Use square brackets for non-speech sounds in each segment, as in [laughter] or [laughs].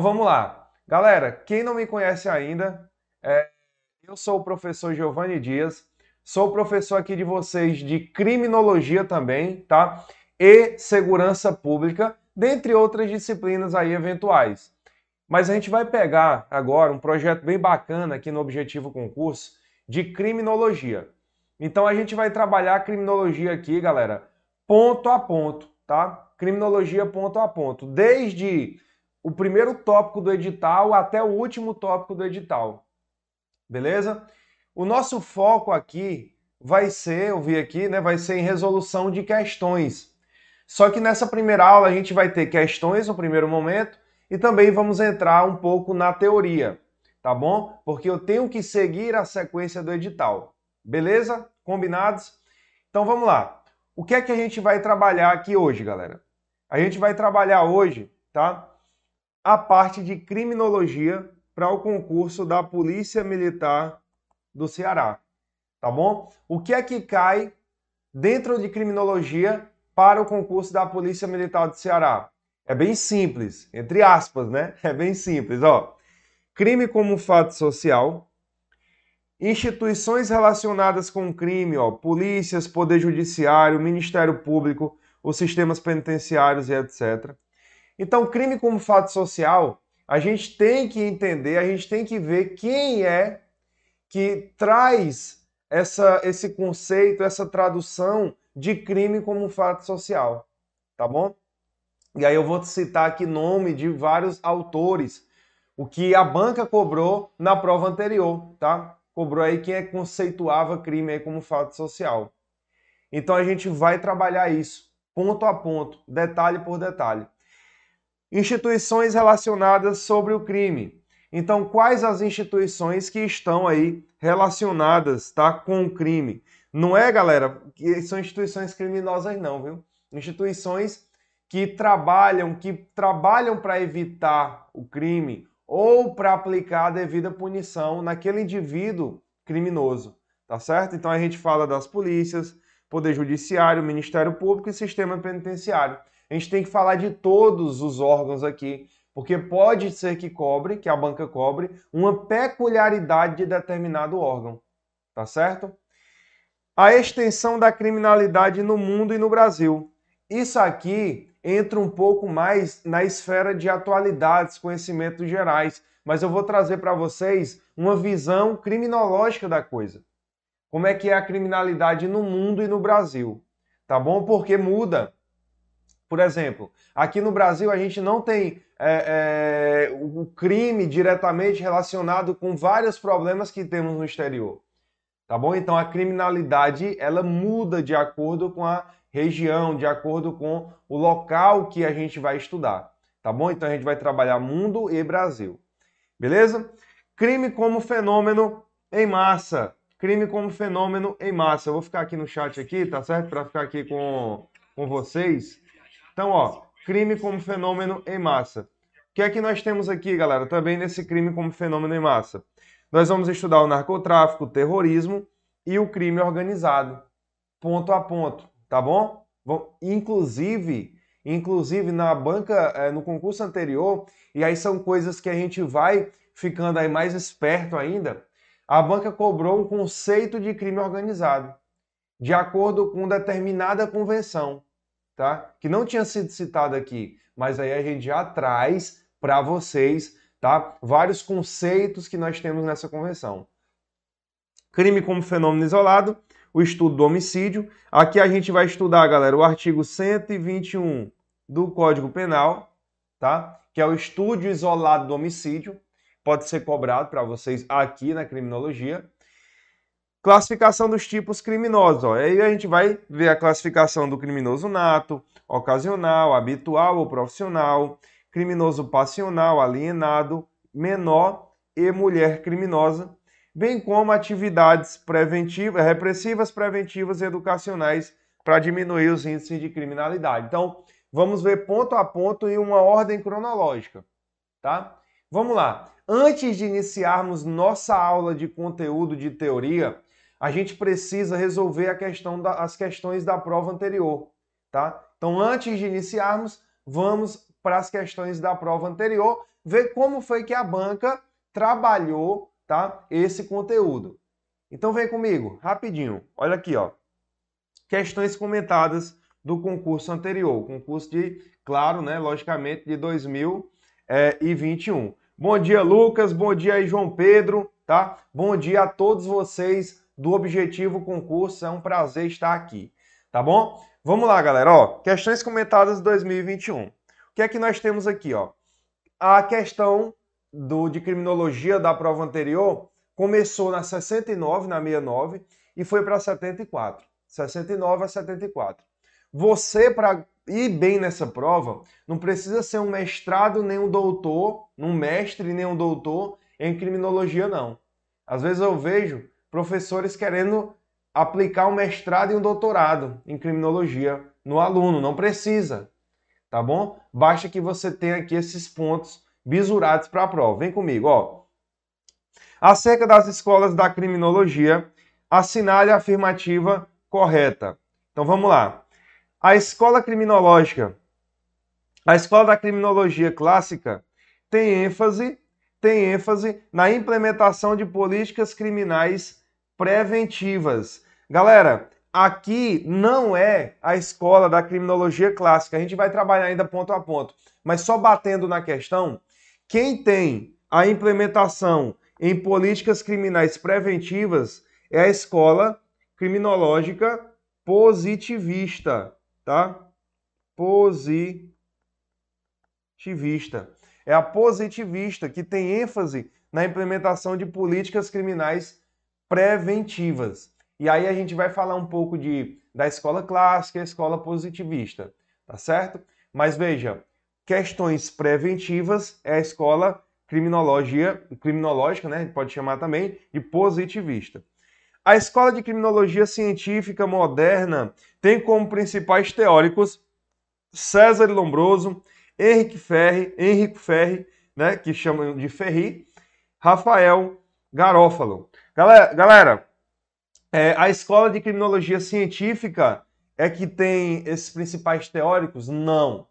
Então vamos lá. Galera, quem não me conhece ainda, é... eu sou o professor Giovanni Dias, sou professor aqui de vocês de criminologia também, tá? E segurança pública, dentre outras disciplinas aí eventuais. Mas a gente vai pegar agora um projeto bem bacana aqui no Objetivo Concurso de criminologia. Então a gente vai trabalhar a criminologia aqui, galera, ponto a ponto, tá? Criminologia ponto a ponto, desde o primeiro tópico do edital até o último tópico do edital. Beleza? O nosso foco aqui vai ser, eu vi aqui, né, vai ser em resolução de questões. Só que nessa primeira aula a gente vai ter questões no primeiro momento e também vamos entrar um pouco na teoria, tá bom? Porque eu tenho que seguir a sequência do edital. Beleza? Combinados? Então vamos lá. O que é que a gente vai trabalhar aqui hoje, galera? A gente vai trabalhar hoje, tá? A parte de criminologia para o concurso da Polícia Militar do Ceará, tá bom? O que é que cai dentro de criminologia para o concurso da Polícia Militar do Ceará? É bem simples, entre aspas, né? [laughs] É bem simples, ó. Crime como fato social, instituições relacionadas com crime, ó, polícias, poder judiciário, Ministério Público, os sistemas penitenciários e etc. Então, crime como fato social, a gente tem que entender, a gente tem que ver quem é que traz essa, esse conceito, essa tradução de crime como fato social, tá bom? E aí eu vou citar aqui nome de vários autores, o que a banca cobrou na prova anterior, tá? Cobrou aí quem é conceituava crime aí como fato social. Então a gente vai trabalhar isso, ponto a ponto, detalhe por detalhe. Instituições relacionadas sobre o crime. Então, quais as instituições que estão aí relacionadas, tá, com o crime? Não é, galera, que são instituições criminosas não, viu? Instituições que trabalham, que trabalham para evitar o crime ou para aplicar a devida punição naquele indivíduo criminoso, tá certo? Então a gente fala das polícias, Poder Judiciário, Ministério Público e Sistema Penitenciário. A gente tem que falar de todos os órgãos aqui, porque pode ser que cobre, que a banca cobre, uma peculiaridade de determinado órgão, tá certo? A extensão da criminalidade no mundo e no Brasil. Isso aqui entra um pouco mais na esfera de atualidades, conhecimentos gerais, mas eu vou trazer para vocês uma visão criminológica da coisa. Como é que é a criminalidade no mundo e no Brasil, tá bom? Porque muda. Por exemplo, aqui no Brasil a gente não tem é, é, o crime diretamente relacionado com vários problemas que temos no exterior, tá bom? Então a criminalidade ela muda de acordo com a região, de acordo com o local que a gente vai estudar, tá bom? Então a gente vai trabalhar mundo e Brasil, beleza? Crime como fenômeno em massa. Crime como fenômeno em massa. Eu vou ficar aqui no chat aqui, tá certo? Para ficar aqui com, com vocês. Então, ó, crime como fenômeno em massa. O que é que nós temos aqui, galera? Também nesse crime como fenômeno em massa. Nós vamos estudar o narcotráfico, o terrorismo e o crime organizado, ponto a ponto tá bom? Inclusive, inclusive na banca, é, no concurso anterior, e aí são coisas que a gente vai ficando aí mais esperto ainda, a banca cobrou um conceito de crime organizado, de acordo com determinada convenção, tá? Que não tinha sido citado aqui, mas aí a gente já traz para vocês, tá? Vários conceitos que nós temos nessa convenção. Crime como fenômeno isolado, o estudo do homicídio. Aqui a gente vai estudar, galera, o artigo 121 do Código Penal, tá? Que é o estudo isolado do homicídio. Pode ser cobrado para vocês aqui na criminologia. Classificação dos tipos criminosos. Ó. Aí a gente vai ver a classificação do criminoso nato, ocasional, habitual ou profissional, criminoso passional, alienado, menor e mulher criminosa bem como atividades preventivas, repressivas, preventivas e educacionais para diminuir os índices de criminalidade. Então, vamos ver ponto a ponto em uma ordem cronológica, tá? Vamos lá. Antes de iniciarmos nossa aula de conteúdo de teoria, a gente precisa resolver questão da, as questões da prova anterior, tá? Então, antes de iniciarmos, vamos para as questões da prova anterior, ver como foi que a banca trabalhou, tá? Esse conteúdo. Então vem comigo, rapidinho. Olha aqui, ó. Questões comentadas do concurso anterior, concurso de, claro, né, logicamente, de 2021. Bom dia, Lucas. Bom dia aí, João Pedro, tá? Bom dia a todos vocês do Objetivo Concurso. É um prazer estar aqui, tá bom? Vamos lá, galera. Ó, questões comentadas de 2021. O que é que nós temos aqui, ó? A questão do, de criminologia da prova anterior começou na 69, na 69, e foi para 74. 69 a 74. Você, para ir bem nessa prova, não precisa ser um mestrado nem um doutor, um mestre nem um doutor em criminologia, não. Às vezes eu vejo professores querendo aplicar um mestrado e um doutorado em criminologia no aluno. Não precisa, tá bom? Basta que você tenha aqui esses pontos bisurados para a prova. Vem comigo, ó. Acerca das escolas da criminologia, assinale a afirmativa correta. Então vamos lá. A escola criminológica, a escola da criminologia clássica tem ênfase, tem ênfase na implementação de políticas criminais preventivas. Galera, aqui não é a escola da criminologia clássica. A gente vai trabalhar ainda ponto a ponto, mas só batendo na questão, quem tem a implementação em políticas criminais preventivas é a escola criminológica positivista tá? Positivista. É a positivista que tem ênfase na implementação de políticas criminais preventivas. E aí a gente vai falar um pouco de da escola clássica e escola positivista, tá certo? Mas veja, questões preventivas é a escola criminologia, criminológica, né? A gente pode chamar também de positivista. A escola de criminologia científica moderna tem como principais teóricos César Lombroso, Henrique Ferri, Henrique Ferri, né, que chamam de Ferri, Rafael Garófalo. Galera, galera é, a escola de criminologia científica é que tem esses principais teóricos? Não.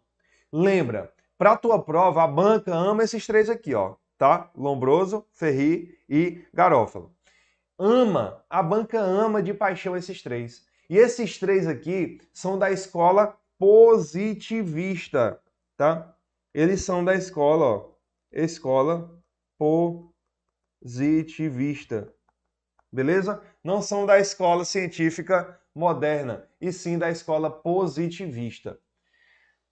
Lembra, para a tua prova, a banca ama esses três aqui, ó, tá? Lombroso, Ferri e Garófalo ama, a banca ama de paixão esses três. E esses três aqui são da escola positivista, tá? Eles são da escola, ó, escola positivista. Beleza? Não são da escola científica moderna, e sim da escola positivista.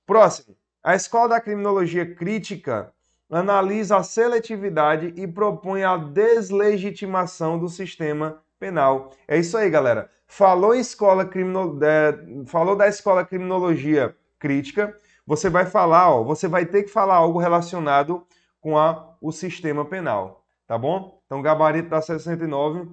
Próximo. A escola da criminologia crítica analisa a seletividade e propõe a deslegitimação do sistema penal. É isso aí, galera. Falou escola crimino... É, falou da escola criminologia crítica, você vai falar, ó, você vai ter que falar algo relacionado com a, o sistema penal, tá bom? Então, gabarito da 69,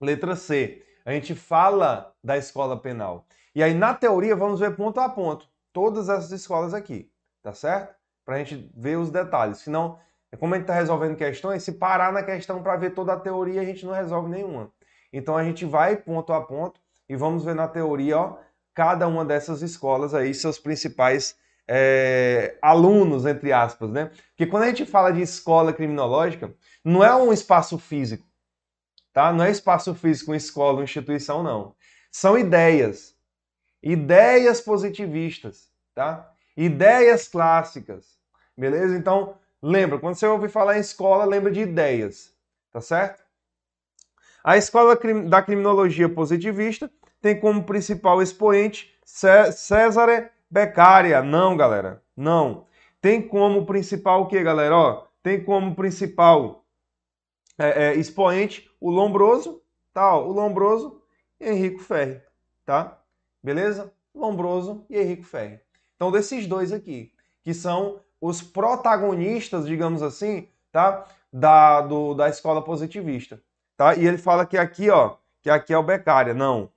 letra C. A gente fala da escola penal. E aí, na teoria, vamos ver ponto a ponto todas essas escolas aqui, tá certo? para a gente ver os detalhes. Senão, é como a gente está resolvendo questões, se parar na questão para ver toda a teoria, a gente não resolve nenhuma. Então a gente vai ponto a ponto e vamos ver na teoria, ó, cada uma dessas escolas aí, seus principais é, alunos, entre aspas, né? Porque quando a gente fala de escola criminológica, não é um espaço físico, tá? Não é espaço físico, uma escola, uma instituição, não. São ideias. Ideias positivistas, tá? Ideias clássicas. Beleza? Então, lembra, quando você ouvir falar em escola, lembra de ideias. Tá certo? A escola da criminologia positivista tem como principal expoente César Beccaria. Não, galera. Não. Tem como principal o que, galera? Ó, tem como principal é, é, expoente o Lombroso? Ó, o Lombroso e Henrico Ferri, tá? Beleza? Lombroso e Henrico Ferri. Então, desses dois aqui, que são os protagonistas, digamos assim, tá? Da, do, da escola positivista. Tá? E ele fala que aqui, ó, que aqui é o Beccaria. Não.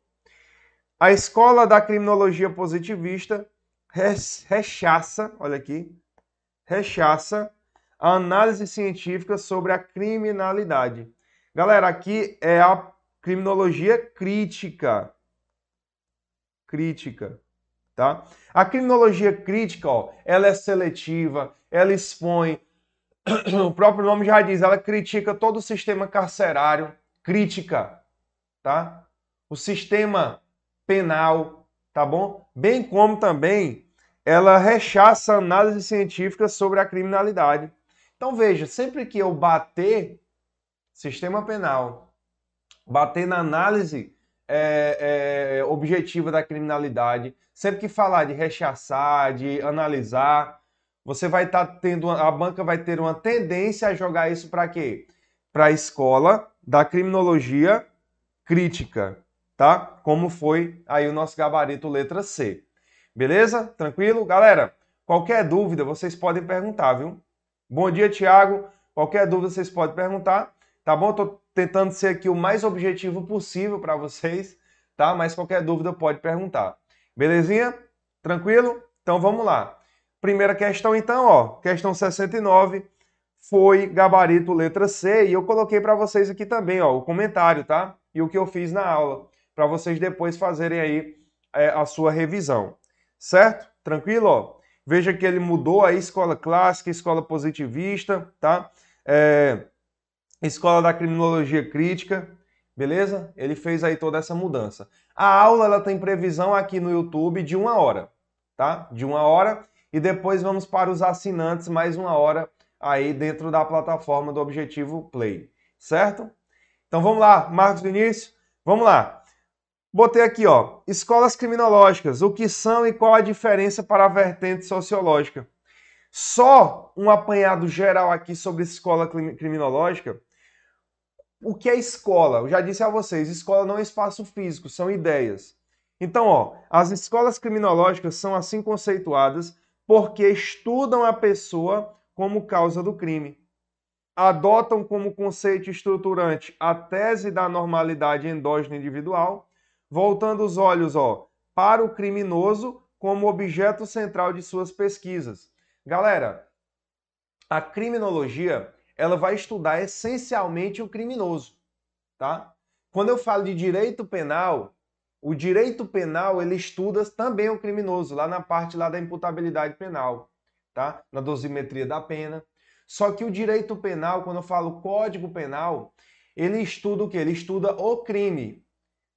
A escola da criminologia positivista rechaça, olha aqui, rechaça a análise científica sobre a criminalidade. Galera, aqui é a criminologia crítica. Crítica tá? A criminologia crítica, ó, ela é seletiva, ela expõe [coughs] o próprio nome já diz, ela critica todo o sistema carcerário, crítica, tá? O sistema penal, tá bom? Bem como também ela rechaça análise científica sobre a criminalidade. Então veja, sempre que eu bater sistema penal, bater na análise é, é, objetiva da criminalidade, sempre que falar de rechaçar, de analisar, você vai estar tá tendo, a banca vai ter uma tendência a jogar isso para quê? Para a escola da criminologia crítica, tá? Como foi aí o nosso gabarito letra C. Beleza? Tranquilo? Galera, qualquer dúvida vocês podem perguntar, viu? Bom dia, Tiago. Qualquer dúvida vocês podem perguntar, tá bom? Tô tentando ser aqui o mais objetivo possível para vocês, tá? Mas qualquer dúvida pode perguntar. Belezinha? Tranquilo? Então vamos lá. Primeira questão, então, ó, questão 69 foi gabarito letra C e eu coloquei para vocês aqui também, ó, o comentário, tá? E o que eu fiz na aula, para vocês depois fazerem aí é, a sua revisão, certo? Tranquilo, ó? Veja que ele mudou aí escola clássica, escola positivista, tá? É, escola da criminologia crítica, beleza? Ele fez aí toda essa mudança. A aula ela tem previsão aqui no YouTube de uma hora, tá? De uma hora e depois vamos para os assinantes mais uma hora aí dentro da plataforma do Objetivo Play, certo? Então vamos lá, Marcos Vinícius, vamos lá. Botei aqui, ó, escolas criminológicas, o que são e qual a diferença para a vertente sociológica. Só um apanhado geral aqui sobre escola criminológica. O que é escola? Eu já disse a vocês, escola não é espaço físico, são ideias. Então, ó, as escolas criminológicas são assim conceituadas porque estudam a pessoa como causa do crime. Adotam como conceito estruturante a tese da normalidade endógena individual, voltando os olhos ó, para o criminoso como objeto central de suas pesquisas. Galera, a criminologia ela vai estudar essencialmente o criminoso, tá? Quando eu falo de direito penal, o direito penal, ele estuda também o criminoso, lá na parte lá da imputabilidade penal, tá? Na dosimetria da pena. Só que o direito penal, quando eu falo código penal, ele estuda o que? Ele estuda o crime.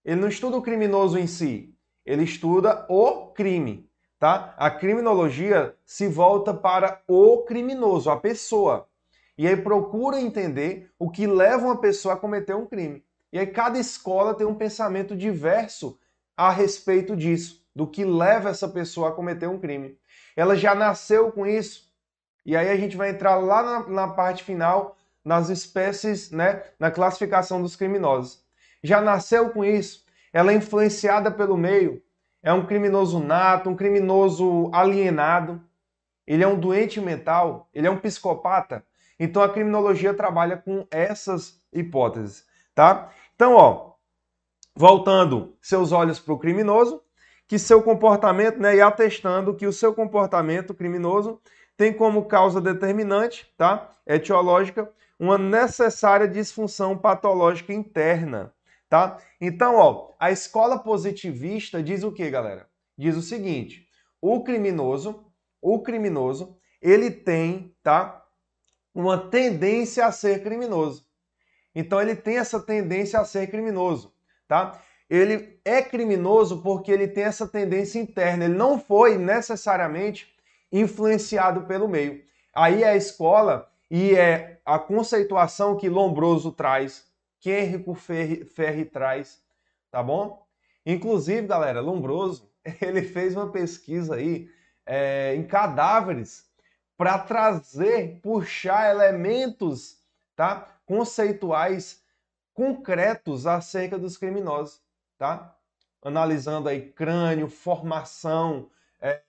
Ele não estuda o criminoso em si, ele estuda o crime, tá? A criminologia se volta para o criminoso, a pessoa. E aí procura entender o que leva uma pessoa a cometer um crime. E aí cada escola tem um pensamento diverso a respeito disso, do que leva essa pessoa a cometer um crime. Ela já nasceu com isso. E aí a gente vai entrar lá na, na parte final, nas espécies, né, na classificação dos criminosos. Já nasceu com isso. Ela é influenciada pelo meio. É um criminoso nato, um criminoso alienado. Ele é um doente mental, ele é um psicopata. Então a criminologia trabalha com essas hipóteses, tá? Então, ó, voltando seus olhos para o criminoso, que seu comportamento, né, e atestando que o seu comportamento criminoso tem como causa determinante, tá, etiológica, uma necessária disfunção patológica interna, tá? Então, ó, a escola positivista diz o que, galera? Diz o seguinte: o criminoso, o criminoso, ele tem, tá, uma tendência a ser criminoso. Então ele tem essa tendência a ser criminoso, tá? Ele é criminoso porque ele tem essa tendência interna, ele não foi necessariamente influenciado pelo meio. Aí é a escola e é a conceituação que Lombroso traz, que Henrico Ferri, Ferri traz, tá bom? Inclusive, galera, Lombroso, [laughs] ele fez uma pesquisa aí é, em cadáveres para trazer, puxar elementos, tá? conceituais concretos acerca dos criminosos, tá? Analisando aí crânio, formação, é,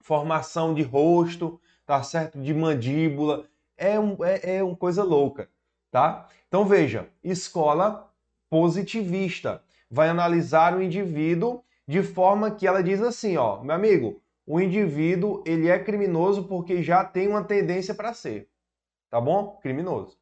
formação de rosto, tá certo? De mandíbula, é, um, é, é uma coisa louca, tá? Então veja, escola positivista vai analisar o indivíduo de forma que ela diz assim, ó, meu amigo, o indivíduo ele é criminoso porque já tem uma tendência para ser tá bom? Criminoso.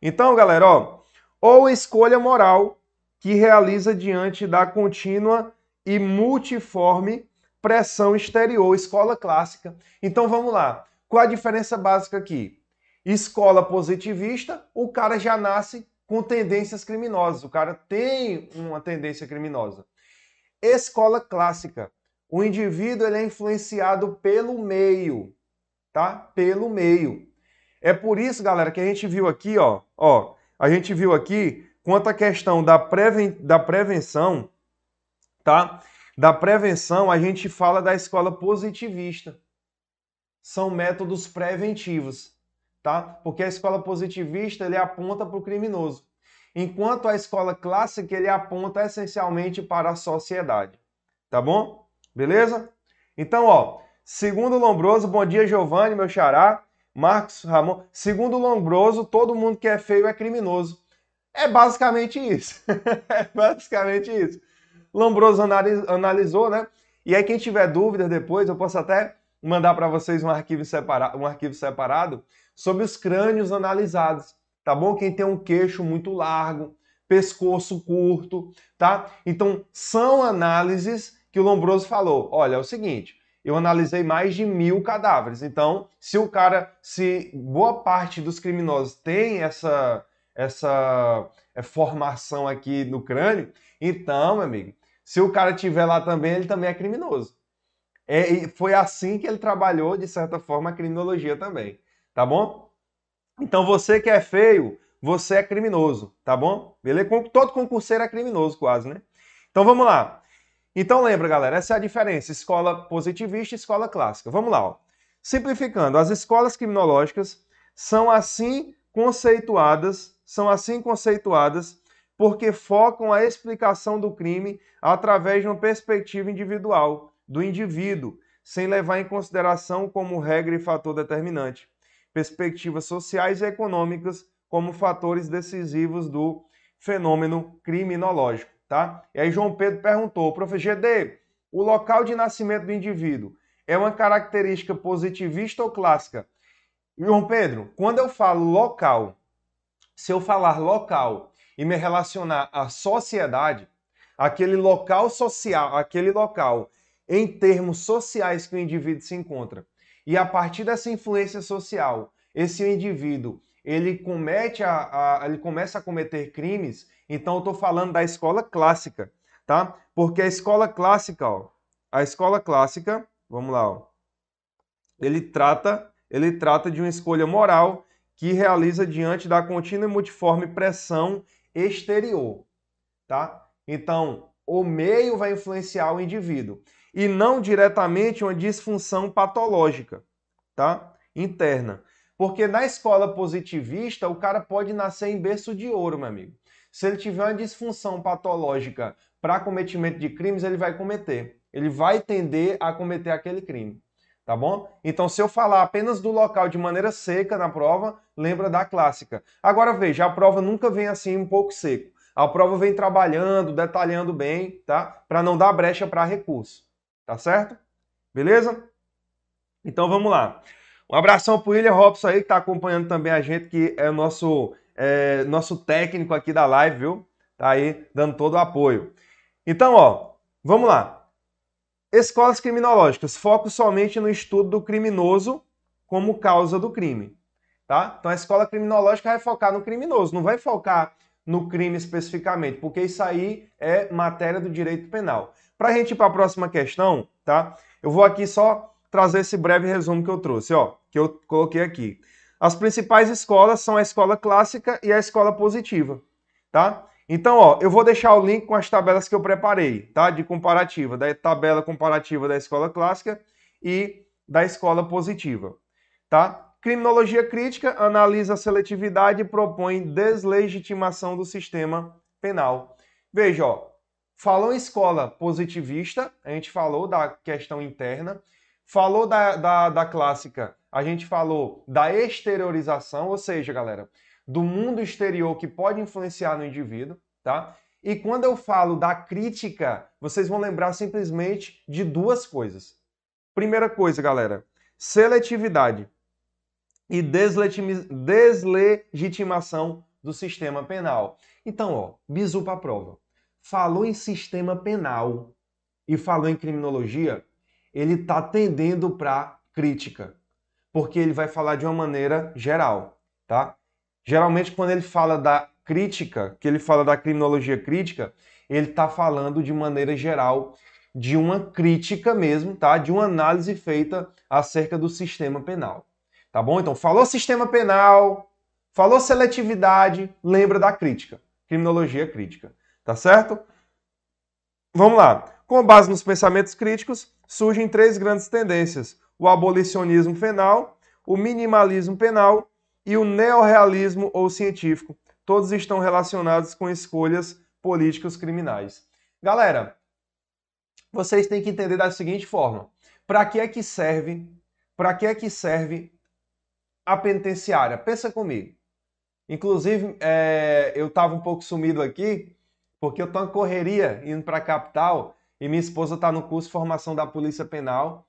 Então, galera, ó, ou escolha moral que realiza diante da contínua e multiforme pressão exterior, escola clássica. Então vamos lá. Qual a diferença básica aqui? Escola positivista, o cara já nasce com tendências criminosas, o cara tem uma tendência criminosa. Escola clássica, o indivíduo ele é influenciado pelo meio, tá? Pelo meio. É por isso, galera, que a gente viu aqui, ó, ó, a gente viu aqui quanto à questão da, preven da prevenção, tá? Da prevenção, a gente fala da escola positivista. São métodos preventivos, tá? Porque a escola positivista ele aponta para o criminoso, enquanto a escola clássica ele aponta essencialmente para a sociedade, tá bom? Beleza? Então, ó, segundo Lombroso, bom dia, Giovanni, meu xará. Marcos Ramon, segundo Lombroso, todo mundo que é feio é criminoso. É basicamente isso. [laughs] é basicamente isso. Lombroso analisou, né? E aí, quem tiver dúvidas depois, eu posso até mandar para vocês um arquivo, separa um arquivo separado sobre os crânios analisados, tá bom? Quem tem um queixo muito largo, pescoço curto, tá? Então, são análises que o Lombroso falou. Olha, é o seguinte, eu analisei mais de mil cadáveres. Então, se o cara, se boa parte dos criminosos tem essa, essa é, formação aqui no crânio, então, meu amigo, se o cara tiver lá também, ele também é criminoso. É, foi assim que ele trabalhou, de certa forma, a criminologia também. Tá bom? Então, você que é feio, você é criminoso, tá bom? Beleza? Todo concurseiro é criminoso, quase, né? Então, vamos lá. Então lembra, galera, essa é a diferença, escola positivista e escola clássica. Vamos lá, ó. Simplificando, as escolas criminológicas são assim conceituadas, são assim conceituadas porque focam a explicação do crime através de uma perspectiva individual, do indivíduo, sem levar em consideração como regra e fator determinante, perspectivas sociais e econômicas como fatores decisivos do fenômeno criminológico tá? E aí João Pedro perguntou, professor GD, o local de nascimento do indivíduo é uma característica positivista ou clássica? João Pedro, quando eu falo local, se eu falar local e me relacionar à sociedade, aquele local social, aquele local em termos sociais que o indivíduo se encontra, e a partir dessa influência social, esse indivíduo ele comete a, a ele começa a cometer crimes então eu estou falando da escola clássica, tá? Porque a escola clássica, ó, a escola clássica, vamos lá, ó, ele trata, ele trata de uma escolha moral que realiza diante da contínua e multiforme pressão exterior, tá? Então, o meio vai influenciar o indivíduo e não diretamente uma disfunção patológica, tá? Interna. Porque na escola positivista, o cara pode nascer em berço de ouro, meu amigo. Se ele tiver uma disfunção patológica para cometimento de crimes, ele vai cometer. Ele vai tender a cometer aquele crime. Tá bom? Então, se eu falar apenas do local de maneira seca na prova, lembra da clássica. Agora veja, a prova nunca vem assim um pouco seco. A prova vem trabalhando, detalhando bem, tá? Para não dar brecha para recurso. Tá certo? Beleza? Então vamos lá. Um abração pro William Robson aí, que está acompanhando também a gente, que é o nosso é, nosso técnico aqui da live, viu? Tá aí dando todo o apoio. Então, ó, vamos lá. Escolas criminológicas, foco somente no estudo do criminoso como causa do crime, tá? Então a escola criminológica vai focar no criminoso, não vai focar no crime especificamente, porque isso aí é matéria do direito penal. Para a gente ir para a próxima questão, tá? Eu vou aqui só trazer esse breve resumo que eu trouxe, ó, que eu coloquei aqui. As principais escolas são a escola clássica e a escola positiva, tá? Então, ó, eu vou deixar o link com as tabelas que eu preparei, tá? De comparativa, da tabela comparativa da escola clássica e da escola positiva, tá? Criminologia crítica analisa a seletividade e propõe deslegitimação do sistema penal. Veja, ó, falou em escola positivista, a gente falou da questão interna, falou da, da, da clássica a gente falou da exteriorização, ou seja, galera, do mundo exterior que pode influenciar no indivíduo, tá? E quando eu falo da crítica, vocês vão lembrar simplesmente de duas coisas. Primeira coisa, galera, seletividade e deslegitimação do sistema penal. Então, ó, bizu para prova. Falou em sistema penal e falou em criminologia, ele está tendendo para crítica. porque ele vai falar de uma maneira geral, tá? Geralmente quando ele fala da crítica, que ele fala da criminologia crítica, ele está falando de maneira geral de uma crítica mesmo, tá? De uma análise feita acerca do sistema penal. Tá bom? Então, falou sistema penal, falou seletividade, lembra da crítica, criminologia crítica, tá certo? Vamos lá. Com base nos pensamentos críticos, surgem três grandes tendências: o abolicionismo penal, o minimalismo penal e o neorrealismo ou científico. Todos estão relacionados com escolhas políticos criminais. Galera, vocês têm que entender da seguinte forma: para que é que serve? Para que é que serve a penitenciária? Pensa comigo. Inclusive, é, eu estava um pouco sumido aqui, porque eu estou em correria indo para a capital e minha esposa está no curso de formação da Polícia Penal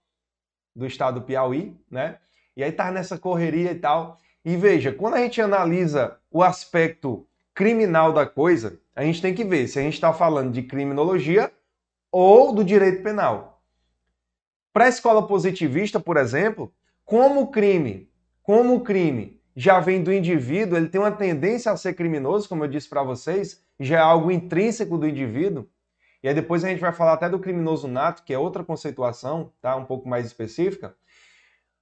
do estado do Piauí, né? E aí tá nessa correria e tal. E veja, quando a gente analisa o aspecto criminal da coisa, a gente tem que ver se a gente está falando de criminologia ou do direito penal. Para a escola positivista, por exemplo, como o crime, como o crime já vem do indivíduo, ele tem uma tendência a ser criminoso, como eu disse para vocês, já é algo intrínseco do indivíduo. E aí depois a gente vai falar até do criminoso nato, que é outra conceituação, tá? Um pouco mais específica.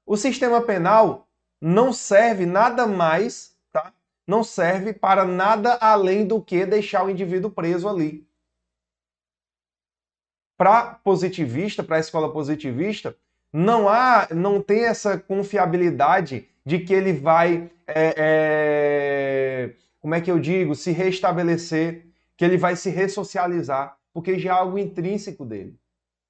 O sistema penal não serve nada mais, tá? Não serve para nada além do que deixar o indivíduo preso ali para positivista, para a escola positivista, não há, não tem essa confiabilidade de que ele vai, é, é, como é que eu digo, se restabelecer, que ele vai se ressocializar, porque já é algo intrínseco dele,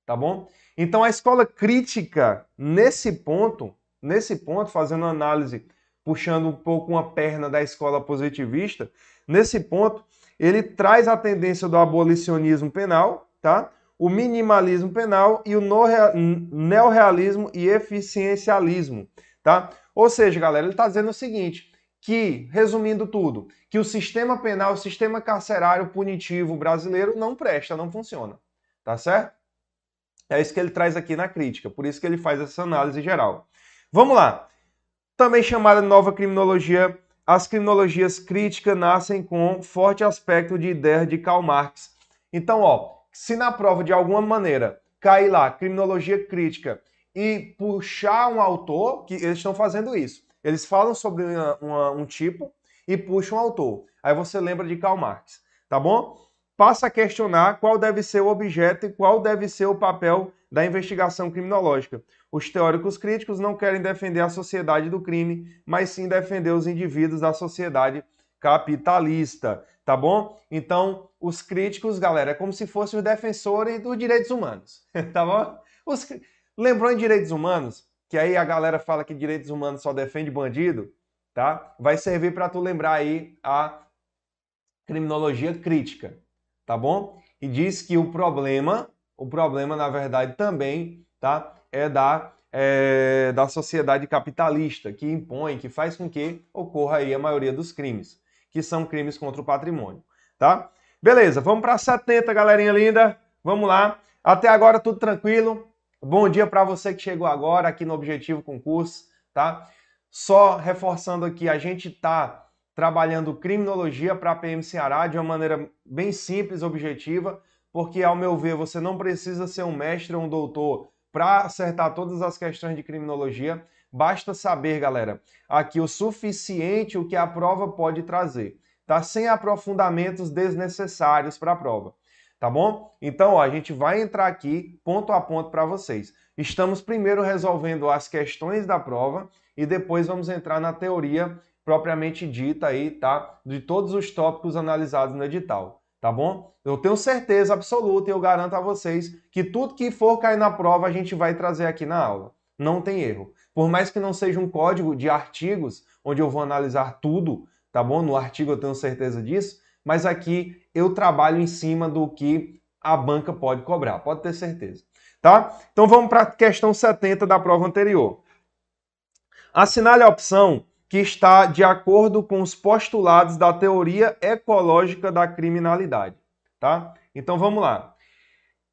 tá bom? Então a escola crítica nesse ponto, nesse ponto, fazendo análise, puxando um pouco uma perna da escola positivista, nesse ponto ele traz a tendência do abolicionismo penal, tá? o minimalismo penal e o neorrealismo e eficiencialismo, tá? Ou seja, galera, ele está dizendo o seguinte, que, resumindo tudo, que o sistema penal, o sistema carcerário punitivo brasileiro não presta, não funciona, tá certo? É isso que ele traz aqui na crítica, por isso que ele faz essa análise geral. Vamos lá. Também chamada nova criminologia, as criminologias críticas nascem com forte aspecto de ideia de Karl Marx. Então, ó, se na prova de alguma maneira cair lá criminologia crítica e puxar um autor, que eles estão fazendo isso. Eles falam sobre uma, uma, um tipo e puxam um autor. Aí você lembra de Karl Marx, tá bom? Passa a questionar qual deve ser o objeto e qual deve ser o papel da investigação criminológica. Os teóricos críticos não querem defender a sociedade do crime, mas sim defender os indivíduos da sociedade capitalista, tá bom? Então, os críticos, galera, é como se fossem os defensores dos direitos humanos, [laughs] tá bom? Os... Lembrou em direitos humanos? Que aí a galera fala que direitos humanos só defende bandido, tá? Vai servir para tu lembrar aí a criminologia crítica, tá bom? E diz que o problema, o problema na verdade também, tá? É da é, da sociedade capitalista que impõe, que faz com que ocorra aí a maioria dos crimes, que são crimes contra o patrimônio, tá? Beleza, vamos para 70, galerinha linda. Vamos lá. Até agora tudo tranquilo. Bom dia para você que chegou agora aqui no Objetivo Concurso, tá? Só reforçando aqui, a gente tá trabalhando criminologia para a PM Ceará de uma maneira bem simples, objetiva, porque ao meu ver você não precisa ser um mestre ou um doutor para acertar todas as questões de criminologia. Basta saber, galera, aqui o suficiente o que a prova pode trazer tá? Sem aprofundamentos desnecessários para a prova, tá bom? Então, ó, a gente vai entrar aqui ponto a ponto para vocês. Estamos primeiro resolvendo as questões da prova e depois vamos entrar na teoria propriamente dita aí, tá? De todos os tópicos analisados no edital, tá bom? Eu tenho certeza absoluta e eu garanto a vocês que tudo que for cair na prova a gente vai trazer aqui na aula. Não tem erro. Por mais que não seja um código de artigos onde eu vou analisar tudo, tá bom? No artigo eu tenho certeza disso, mas aqui eu trabalho em cima do que a banca pode cobrar, pode ter certeza, tá? Então vamos para a questão 70 da prova anterior. Assinale a opção que está de acordo com os postulados da teoria ecológica da criminalidade, tá? Então vamos lá.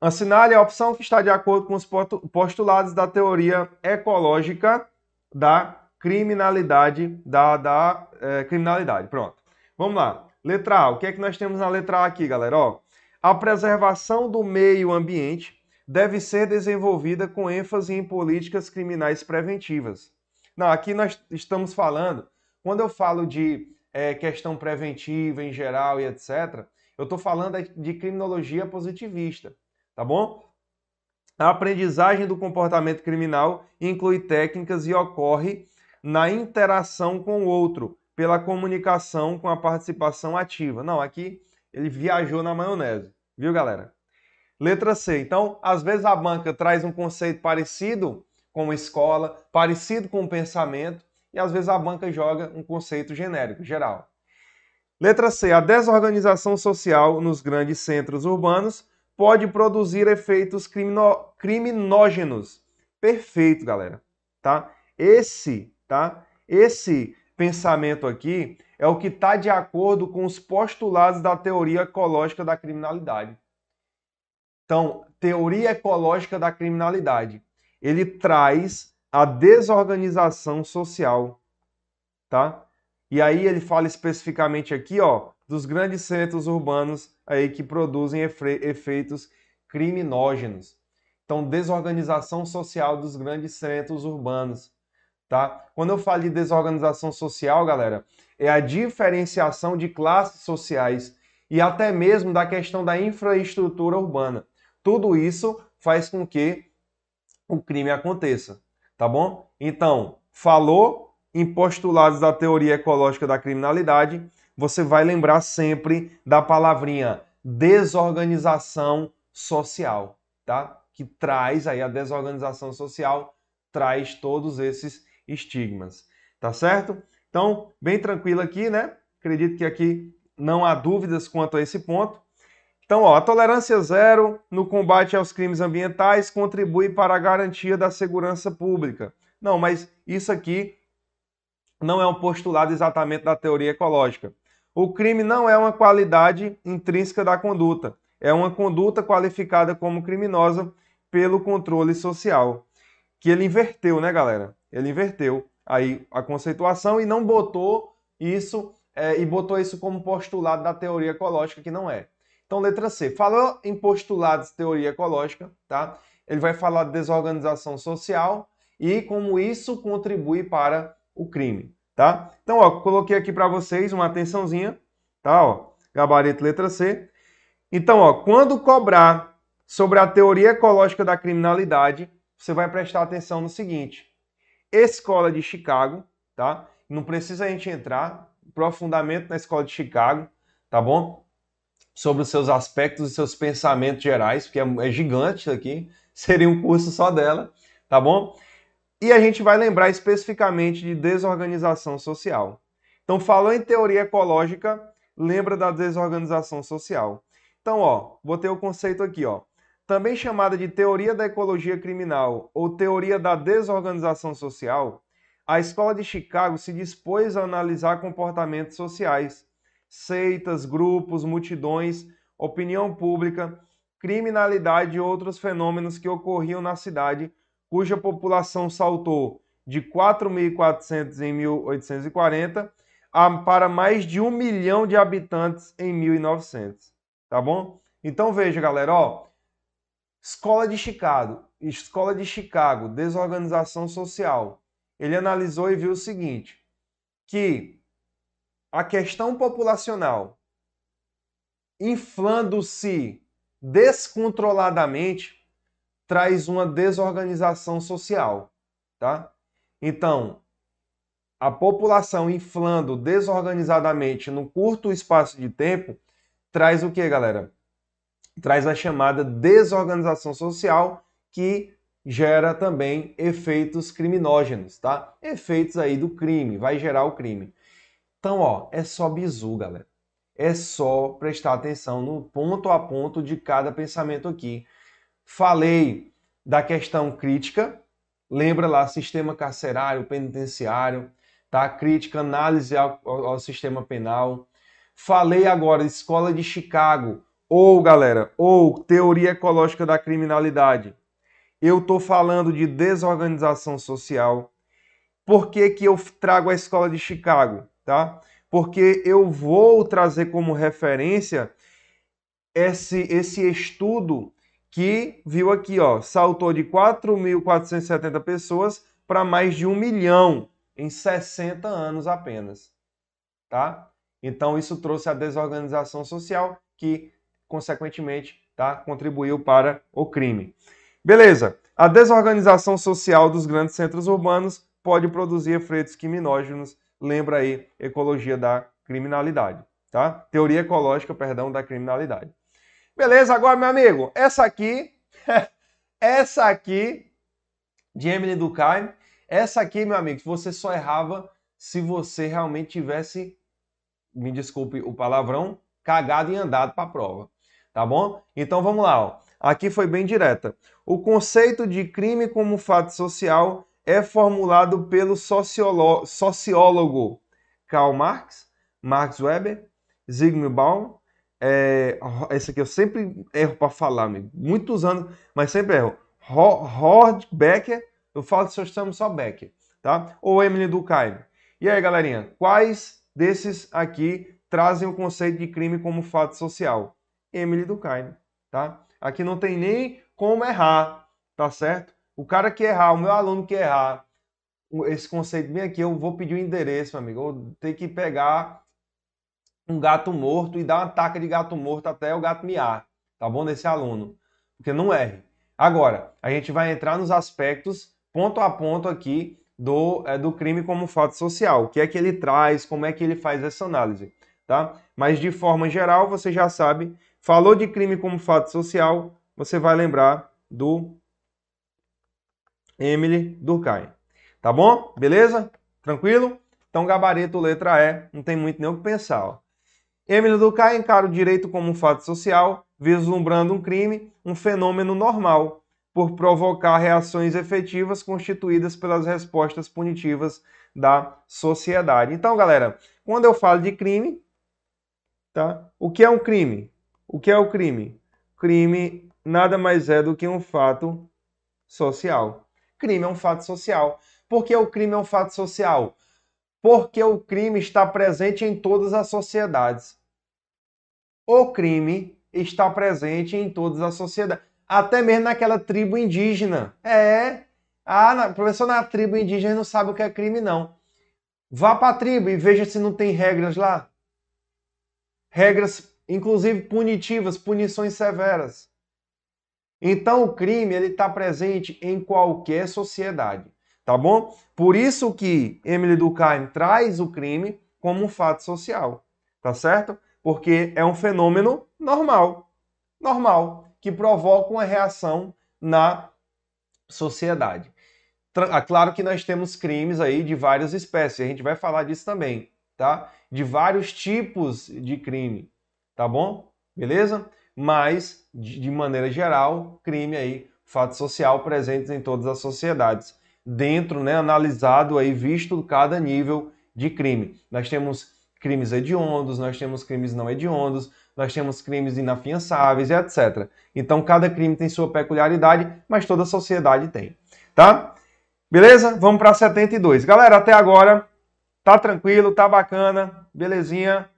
Assinale a opção que está de acordo com os postulados da teoria ecológica da criminalidade, da, da é, criminalidade. Pronto. Vamos lá. Letra A. O que é que nós temos na letra A aqui, galera? Ó, a preservação do meio ambiente deve ser desenvolvida com ênfase em políticas criminais preventivas. Não, aqui nós estamos falando, quando eu falo de é, questão preventiva em geral e etc., eu estou falando de criminologia positivista, tá bom? A aprendizagem do comportamento criminal inclui técnicas e ocorre na interação com o outro, pela comunicação com a participação ativa. Não, aqui ele viajou na maionese, viu, galera? Letra C. Então, às vezes a banca traz um conceito parecido com a escola, parecido com o pensamento, e às vezes a banca joga um conceito genérico, geral. Letra C. A desorganização social nos grandes centros urbanos pode produzir efeitos crimino criminógenos. Perfeito, galera. Tá? Esse, tá? Esse pensamento aqui é o que está de acordo com os postulados da teoria ecológica da criminalidade. Então, teoria ecológica da criminalidade. Ele traz a desorganização social, tá? E aí ele fala especificamente aqui, ó, dos grandes centros urbanos aí que produzem efeitos criminógenos. Então, desorganização social dos grandes centros urbanos, tá? Quando eu falo de desorganização social, galera, é a diferenciação de classes sociais e até mesmo da questão da infraestrutura urbana. Tudo isso faz com que o crime aconteça, tá bom? Então, falou em postulados da teoria ecológica da criminalidade, você vai lembrar sempre da palavrinha desorganização social, tá? Que traz aí a desorganização social, traz todos esses estigmas, tá certo? Então, bem tranquilo aqui, né? Acredito que aqui não há dúvidas quanto a esse ponto. Então, ó, a tolerância zero no combate aos crimes ambientais contribui para a garantia da segurança pública. Não, mas isso aqui não é um postulado exatamente da teoria ecológica. O crime não é uma qualidade intrínseca da conduta, é uma conduta qualificada como criminosa pelo controle social. Que ele inverteu, né, galera? Ele inverteu aí a conceituação e não botou isso é, e botou isso como postulado da teoria ecológica, que não é. Então, letra C. Falou em postulados de teoria ecológica, tá? Ele vai falar de desorganização social e como isso contribui para o crime, tá? Então, ó, coloquei aqui para vocês uma atençãozinha, tá? Ó, gabarito letra C. Então, ó, quando cobrar sobre a teoria ecológica da criminalidade, você vai prestar atenção no seguinte: Escola de Chicago, tá? Não precisa a gente entrar profundamente na Escola de Chicago, tá bom? sobre os seus aspectos e seus pensamentos gerais, porque é, é gigante isso aqui, [laughs] seria um curso só dela, tá bom? E a gente vai lembrar especificamente de desorganização social. Então, falou em teoria ecológica, lembra da desorganização social. Então, ó, botei o conceito aqui, ó. Também chamada de teoria da ecologia criminal ou teoria da desorganização social, a Escola de Chicago se dispôs a analisar comportamentos sociais seitas, grupos, multidões, opinião pública, criminalidade e outros fenômenos que ocorriam na cidade, cuja população saltou de 4.400 em 1840 a, para mais de um milhão de habitantes em 1900. Tá bom? Então veja, galera, ó, Escola de Chicago, Escola de Chicago, desorganização social. Ele analisou e viu o seguinte, que a questão populacional inflando-se descontroladamente traz uma desorganização social, tá? Então, a população inflando desorganizadamente no curto espaço de tempo traz o que, galera? Traz a chamada desorganização social que gera também efeitos criminógenos, tá? Efeitos aí do crime, vai gerar o crime. Então, ó, é só bizu, galera. É só prestar atenção no ponto a ponto de cada pensamento aqui. Falei da questão crítica, lembra lá, sistema carcerário, penitenciário, tá? Crítica, análise ao, ao sistema penal. Falei agora escola de Chicago, ou galera, ou teoria ecológica da criminalidade. Eu tô falando de desorganização social. por que, que eu trago a escola de Chicago, tá? Porque eu vou trazer como referência esse, esse estudo que viu aqui, ó, saltou de 4.470 pessoas para mais de um milhão em 60 anos apenas, tá? Então isso trouxe a desorganização social que, consequentemente, tá, contribuiu para o crime. Beleza. A desorganização social dos grandes centros urbanos pode produzir efeitos criminógenos. Lembra aí, ecologia da criminalidade, tá? Teoria ecológica, perdão, da criminalidade. Beleza, agora, meu amigo, essa aqui, [laughs] essa aqui, de Emily Durkheim, essa aqui, meu amigo, você só errava se você realmente tivesse, me desculpe o palavrão, cagado e andado para a prova, tá bom? Então vamos lá, ó. aqui foi bem direta. O conceito de crime como fato social é formulado pelo sociólogo Karl Marx, Max Weber, Zygmunt Baum é, esse aqui eu sempre erro para falar, amigo. Muitos anos, mas sempre erro. Hord Becker, eu falo que chamo só Becker, tá? Ou Emily Durkheim. E aí, galerinha, quais desses aqui trazem o conceito de crime como fato social? Emily Durkheim, tá? Aqui não tem nem como errar, tá certo? O cara que errar, o meu aluno que errar, esse conceito bem aqui, eu vou pedir o endereço, amigo. Eu ter que pegar um gato morto e dar uma taca de gato morto até o gato miar, tá bom? Desse aluno, porque não erre. Agora, a gente vai entrar nos aspectos ponto a ponto aqui do, é, do crime como fato social. O que é que ele traz, como é que ele faz essa análise, tá? Mas de forma geral, você já sabe, falou de crime como fato social, você vai lembrar do Emily Durkheim. Tá bom? Beleza? Tranquilo? Então, gabarito letra E, não tem muito nem o que pensar, ó. Emílio Durkheim encara o direito como um fato social, vislumbrando um crime, um fenômeno normal, por provocar reações efetivas constituídas pelas respostas punitivas da sociedade. Então, galera, quando eu falo de crime, tá? O que é um crime? O que é o crime? Crime nada mais é do que um fato social. Crime é um fato social. Por que o crime é um fato social? porque o crime está presente em todas as sociedades. O crime está presente em todas as sociedades, até mesmo naquela tribo indígena. É. Ah, na, professor, na tribo indígena não sabe o que é crime, não. Vá para a tribo e veja se não tem regras lá. Regras, inclusive punitivas, punições severas. Então o crime ele está presente em qualquer sociedade tá bom? Por isso que Emily Durkheim traz o crime como um fato social, tá certo? Porque é um fenômeno normal, normal, que provoca uma reação na sociedade. Ah, claro que nós temos crimes aí de várias espécies, a gente vai falar disso também, tá? De vários tipos de crime, tá bom? Beleza? Mas, de maneira geral, crime aí, fato social presentes em todas as sociedades dentro, né, analisado aí, visto cada nível de crime. Nós temos crimes hediondos, nós temos crimes não hediondos, nós temos crimes inafiançáveis etc. Então cada crime tem sua peculiaridade, mas toda a sociedade tem, tá? Beleza? Vamos para 72. Galera, até agora tá tranquilo, tá bacana, belezinha,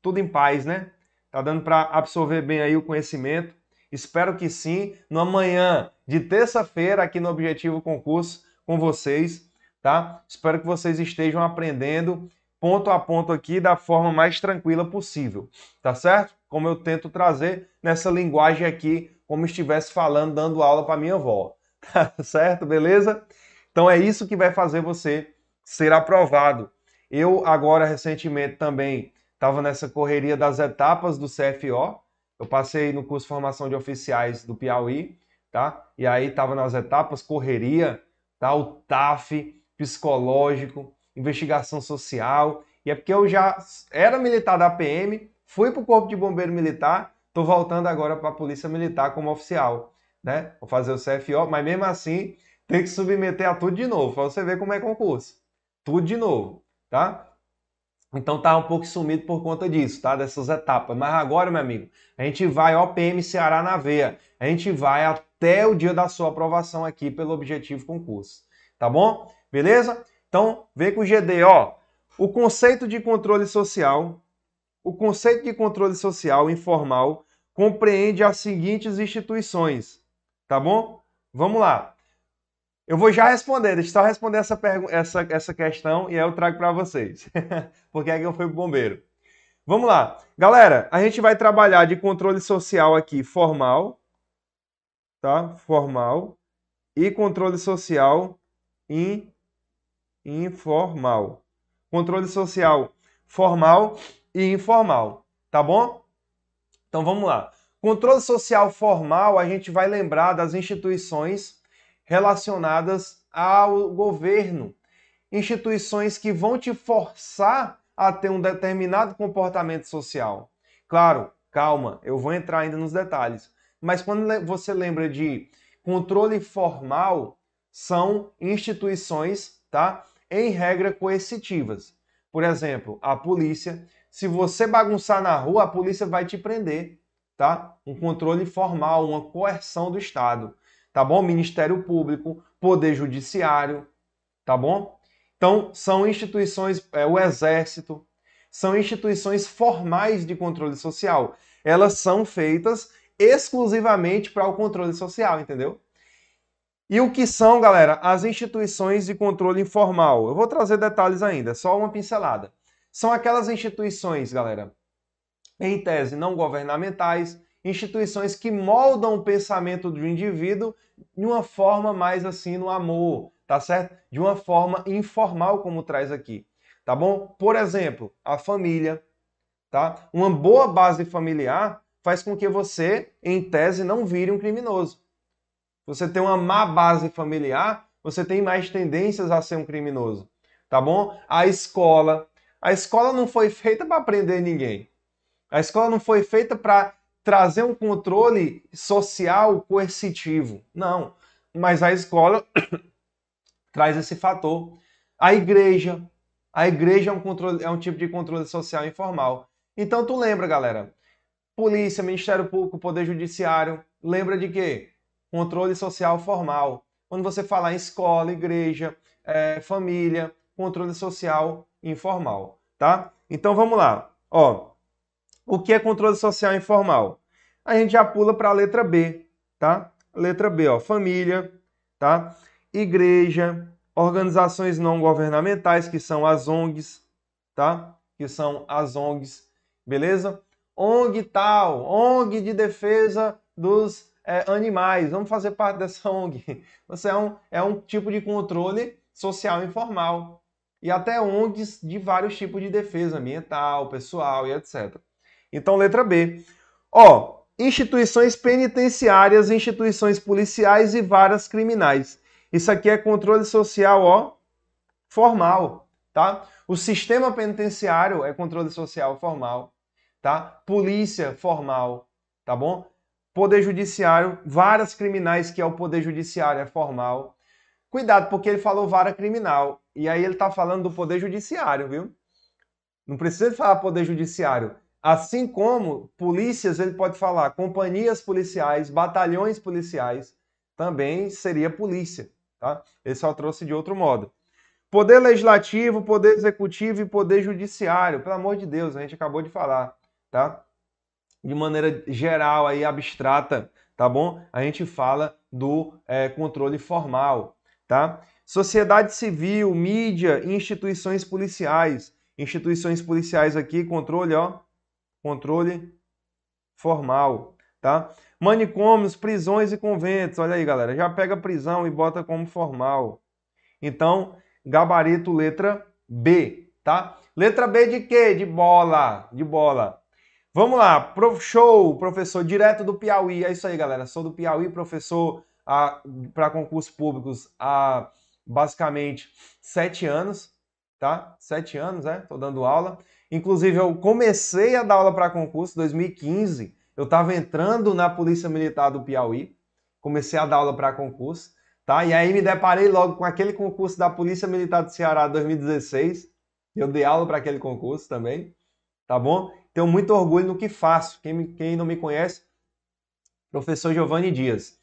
tudo em paz, né? Tá dando para absorver bem aí o conhecimento. Espero que sim. No amanhã de terça-feira aqui no Objetivo Concurso com vocês, tá? Espero que vocês estejam aprendendo ponto a ponto aqui da forma mais tranquila possível, tá certo? Como eu tento trazer nessa linguagem aqui, como estivesse falando, dando aula para minha avó, [laughs] tá certo? Beleza? Então é isso que vai fazer você ser aprovado. Eu agora recentemente também estava nessa correria das etapas do CFO. Eu passei no curso de formação de oficiais do Piauí, tá? E aí estava nas etapas correria tá? o TAF, psicológico, investigação social. E é porque eu já era militar da PM, fui para o Corpo de Bombeiro Militar, estou voltando agora para a Polícia Militar como oficial. Né? Vou fazer o CFO, mas mesmo assim tem que submeter a tudo de novo, para você ver como é concurso. Tudo de novo, tá? Então tá um pouco sumido por conta disso, tá? Dessas etapas. Mas agora, meu amigo, a gente vai OPM Ceará na veia. A gente vai até o dia da sua aprovação aqui pelo objetivo concurso. Tá bom? Beleza? Então, vem com o GD, ó. O conceito de controle social, o conceito de controle social informal compreende as seguintes instituições, tá bom? Vamos lá. Eu vou já responder, deixa eu só responder essa, essa, essa questão e aí eu trago para vocês. [laughs] Porque é que eu fui pro bombeiro. Vamos lá. Galera, a gente vai trabalhar de controle social aqui formal, tá? Formal e controle social in, informal. Controle social formal e informal, tá bom? Então vamos lá. Controle social formal, a gente vai lembrar das instituições relacionadas ao governo. Instituições que vão te forçar a ter um determinado comportamento social. Claro, calma, eu vou entrar ainda nos detalhes. Mas quando você lembra de controle formal, são instituições, tá? Em regra coercitivas. Por exemplo, a polícia. Se você bagunçar na rua, a polícia vai te prender, tá? Um controle formal, uma coerção do Estado, tá bom? Ministério Público, Poder Judiciário, tá bom? Então, são instituições, é, o Exército, são instituições formais de controle social. Elas são feitas exclusivamente para o controle social, entendeu? E o que são, galera, as instituições de controle informal? Eu vou trazer detalhes ainda, só uma pincelada. São aquelas instituições, galera, em tese não governamentais, instituições que moldam o pensamento do indivíduo de uma forma mais assim no amor, tá certo? De uma forma informal, como traz aqui, tá bom? Por exemplo, a família, tá? Uma boa base familiar faz com que você, em tese, não vire um criminoso. Você tem uma má base familiar, você tem mais tendências a ser um criminoso, tá bom? A escola, a escola não foi feita para prender ninguém. A escola não foi feita para trazer um controle social coercitivo. Não. Mas a escola [coughs] traz esse fator. A igreja, a igreja é um, controle, é um tipo de controle social informal. Então tu lembra, galera? Polícia, Ministério Público, Poder Judiciário, lembra de quê? Controle social formal. Quando você falar em escola, igreja, é, família, controle social informal, tá? Então vamos lá. Ó, o que é controle social informal? A gente já pula para a letra B, tá? Letra B, ó, família, tá? igreja, organizações não governamentais, que são as ONGs, tá? Que são as ONGs, beleza? ONG tal, ONG de defesa dos é, animais, vamos fazer parte dessa ONG. [laughs] Você é um, é um tipo de controle social informal. E até ONGs de vários tipos de defesa ambiental, pessoal e etc. Então, letra B. Ó, instituições penitenciárias, instituições policiais e varas criminais. Isso aqui é controle social, ó, formal, tá? O sistema penitenciário é controle social formal, tá? Polícia formal, tá bom? Poder judiciário, varas criminais, que é o poder judiciário, é formal. Cuidado, porque ele falou vara criminal. E aí ele tá falando do poder judiciário, viu? Não precisa falar poder judiciário. Assim como polícias, ele pode falar companhias policiais, batalhões policiais, também seria polícia. Tá? Ele só trouxe de outro modo. Poder legislativo, poder executivo e poder judiciário. Pelo amor de Deus, a gente acabou de falar, tá? De maneira geral, aí, abstrata, tá bom? A gente fala do é, controle formal, tá? Sociedade civil, mídia, instituições policiais. Instituições policiais aqui, controle, ó. Controle formal, tá? Manicômios, prisões e conventos. Olha aí, galera. Já pega prisão e bota como formal. Então, gabarito letra B, tá? Letra B de quê? De bola. De bola. Vamos lá. Prof, show, professor, direto do Piauí. É isso aí, galera. Sou do Piauí, professor para concursos públicos há basicamente sete anos, tá? Sete anos, né? Tô dando aula. Inclusive, eu comecei a dar aula para concurso em 2015 eu estava entrando na Polícia Militar do Piauí, comecei a dar aula para concurso, tá? E aí me deparei logo com aquele concurso da Polícia Militar do Ceará 2016. Eu dei aula para aquele concurso também, tá bom? Tenho muito orgulho no que faço. Quem, me, quem não me conhece, professor Giovanni Dias.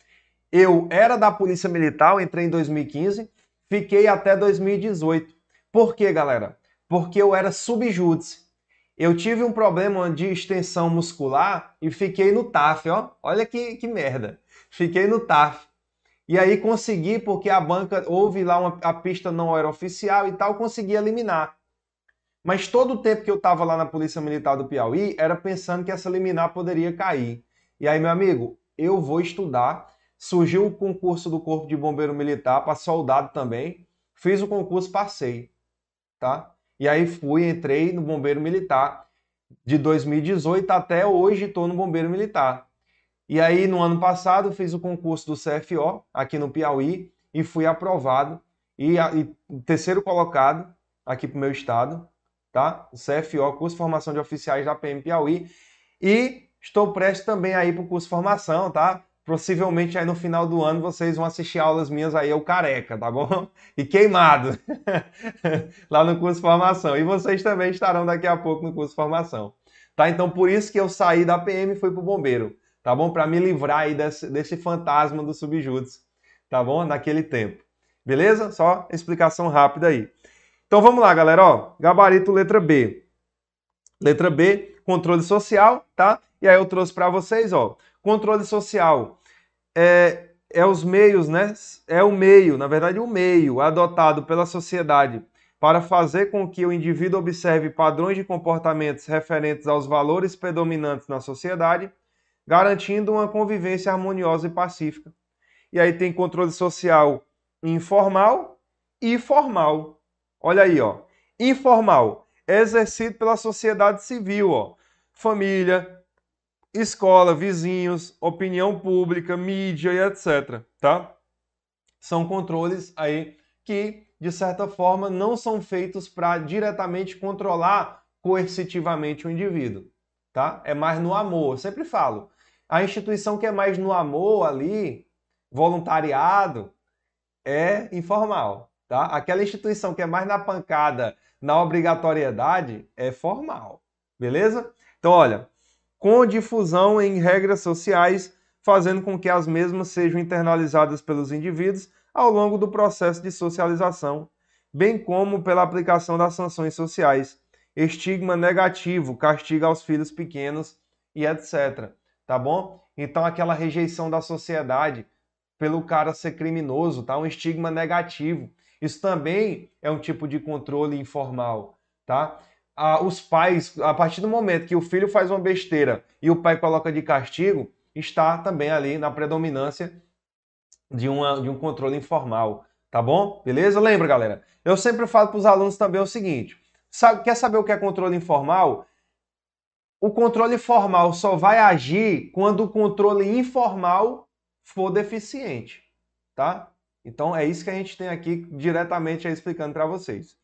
Eu era da Polícia Militar, entrei em 2015, fiquei até 2018, Por quê, galera? Porque eu era subjúdice. Eu tive um problema de extensão muscular e fiquei no TAF, ó. Olha que, que merda. Fiquei no TAF. E aí consegui, porque a banca, houve lá uma, a pista não era oficial e tal, consegui eliminar. Mas todo o tempo que eu estava lá na Polícia Militar do Piauí, era pensando que essa liminar poderia cair. E aí, meu amigo, eu vou estudar. Surgiu o concurso do Corpo de Bombeiro Militar para soldado também. Fiz o concurso, passei, tá? E aí fui, entrei no Bombeiro Militar. De 2018 até hoje estou no Bombeiro Militar. E aí, no ano passado, fiz o concurso do CFO aqui no Piauí e fui aprovado. E, e terceiro colocado aqui para o meu estado, tá? CFO, curso de formação de oficiais da PM Piauí. E estou prestes também aí para o curso de formação, tá? Possivelmente aí no final do ano vocês vão assistir aulas minhas aí, eu careca, tá bom? [laughs] E queimado [laughs] lá no curso de formação. E vocês também estarão daqui a pouco no curso de formação. Tá? Então por isso que eu saí da PM e fui pro bombeiro, tá bom? Para me livrar aí desse, desse fantasma do subjúdice, tá bom? Naquele tempo. Beleza? Só explicação rápida aí. Então vamos lá, galera, ó. Gabarito letra B. Letra B, controle social, tá? E aí eu trouxe para vocês, ó, controle social é, é os meios, né? É o meio, na verdade, o meio adotado pela sociedade para fazer com que o indivíduo observe padrões de comportamentos referentes aos valores predominantes na sociedade, garantindo uma convivência harmoniosa e pacífica. E aí tem controle social informal e formal. Olha aí, ó. Informal, exercido pela sociedade civil, ó. Família, escola, vizinhos, opinião pública, mídia e etc, tá? São controles aí que, de certa forma, não são feitos para diretamente controlar coercitivamente o indivíduo, tá? É mais no amor. Eu sempre falo, a instituição que é mais no amor ali, voluntariado, é informal, Tá? Aquela instituição que é mais na pancada, na obrigatoriedade, é formal. Beleza? Então, olha, com difusão em regras sociais, fazendo com que as mesmas sejam internalizadas pelos indivíduos ao longo do processo de socialização, bem como pela aplicação das sanções sociais, estigma negativo, castigo aos filhos pequenos e etc. Tá bom? Então, aquela rejeição da sociedade pelo cara ser criminoso, tá? Um estigma negativo. Isso também é um tipo de controle informal, tá? Ah, os pais, a partir do momento que o filho faz uma besteira e o pai coloca de castigo, está também ali na predominância de, uma, de um controle informal, tá bom? Beleza? Lembra, galera? Eu sempre falo para os alunos também o seguinte: sabe, quer saber o que é controle informal? O controle formal só vai agir quando o controle informal for deficiente, tá? Então é isso que a gente tem aqui diretamente explicando para vocês.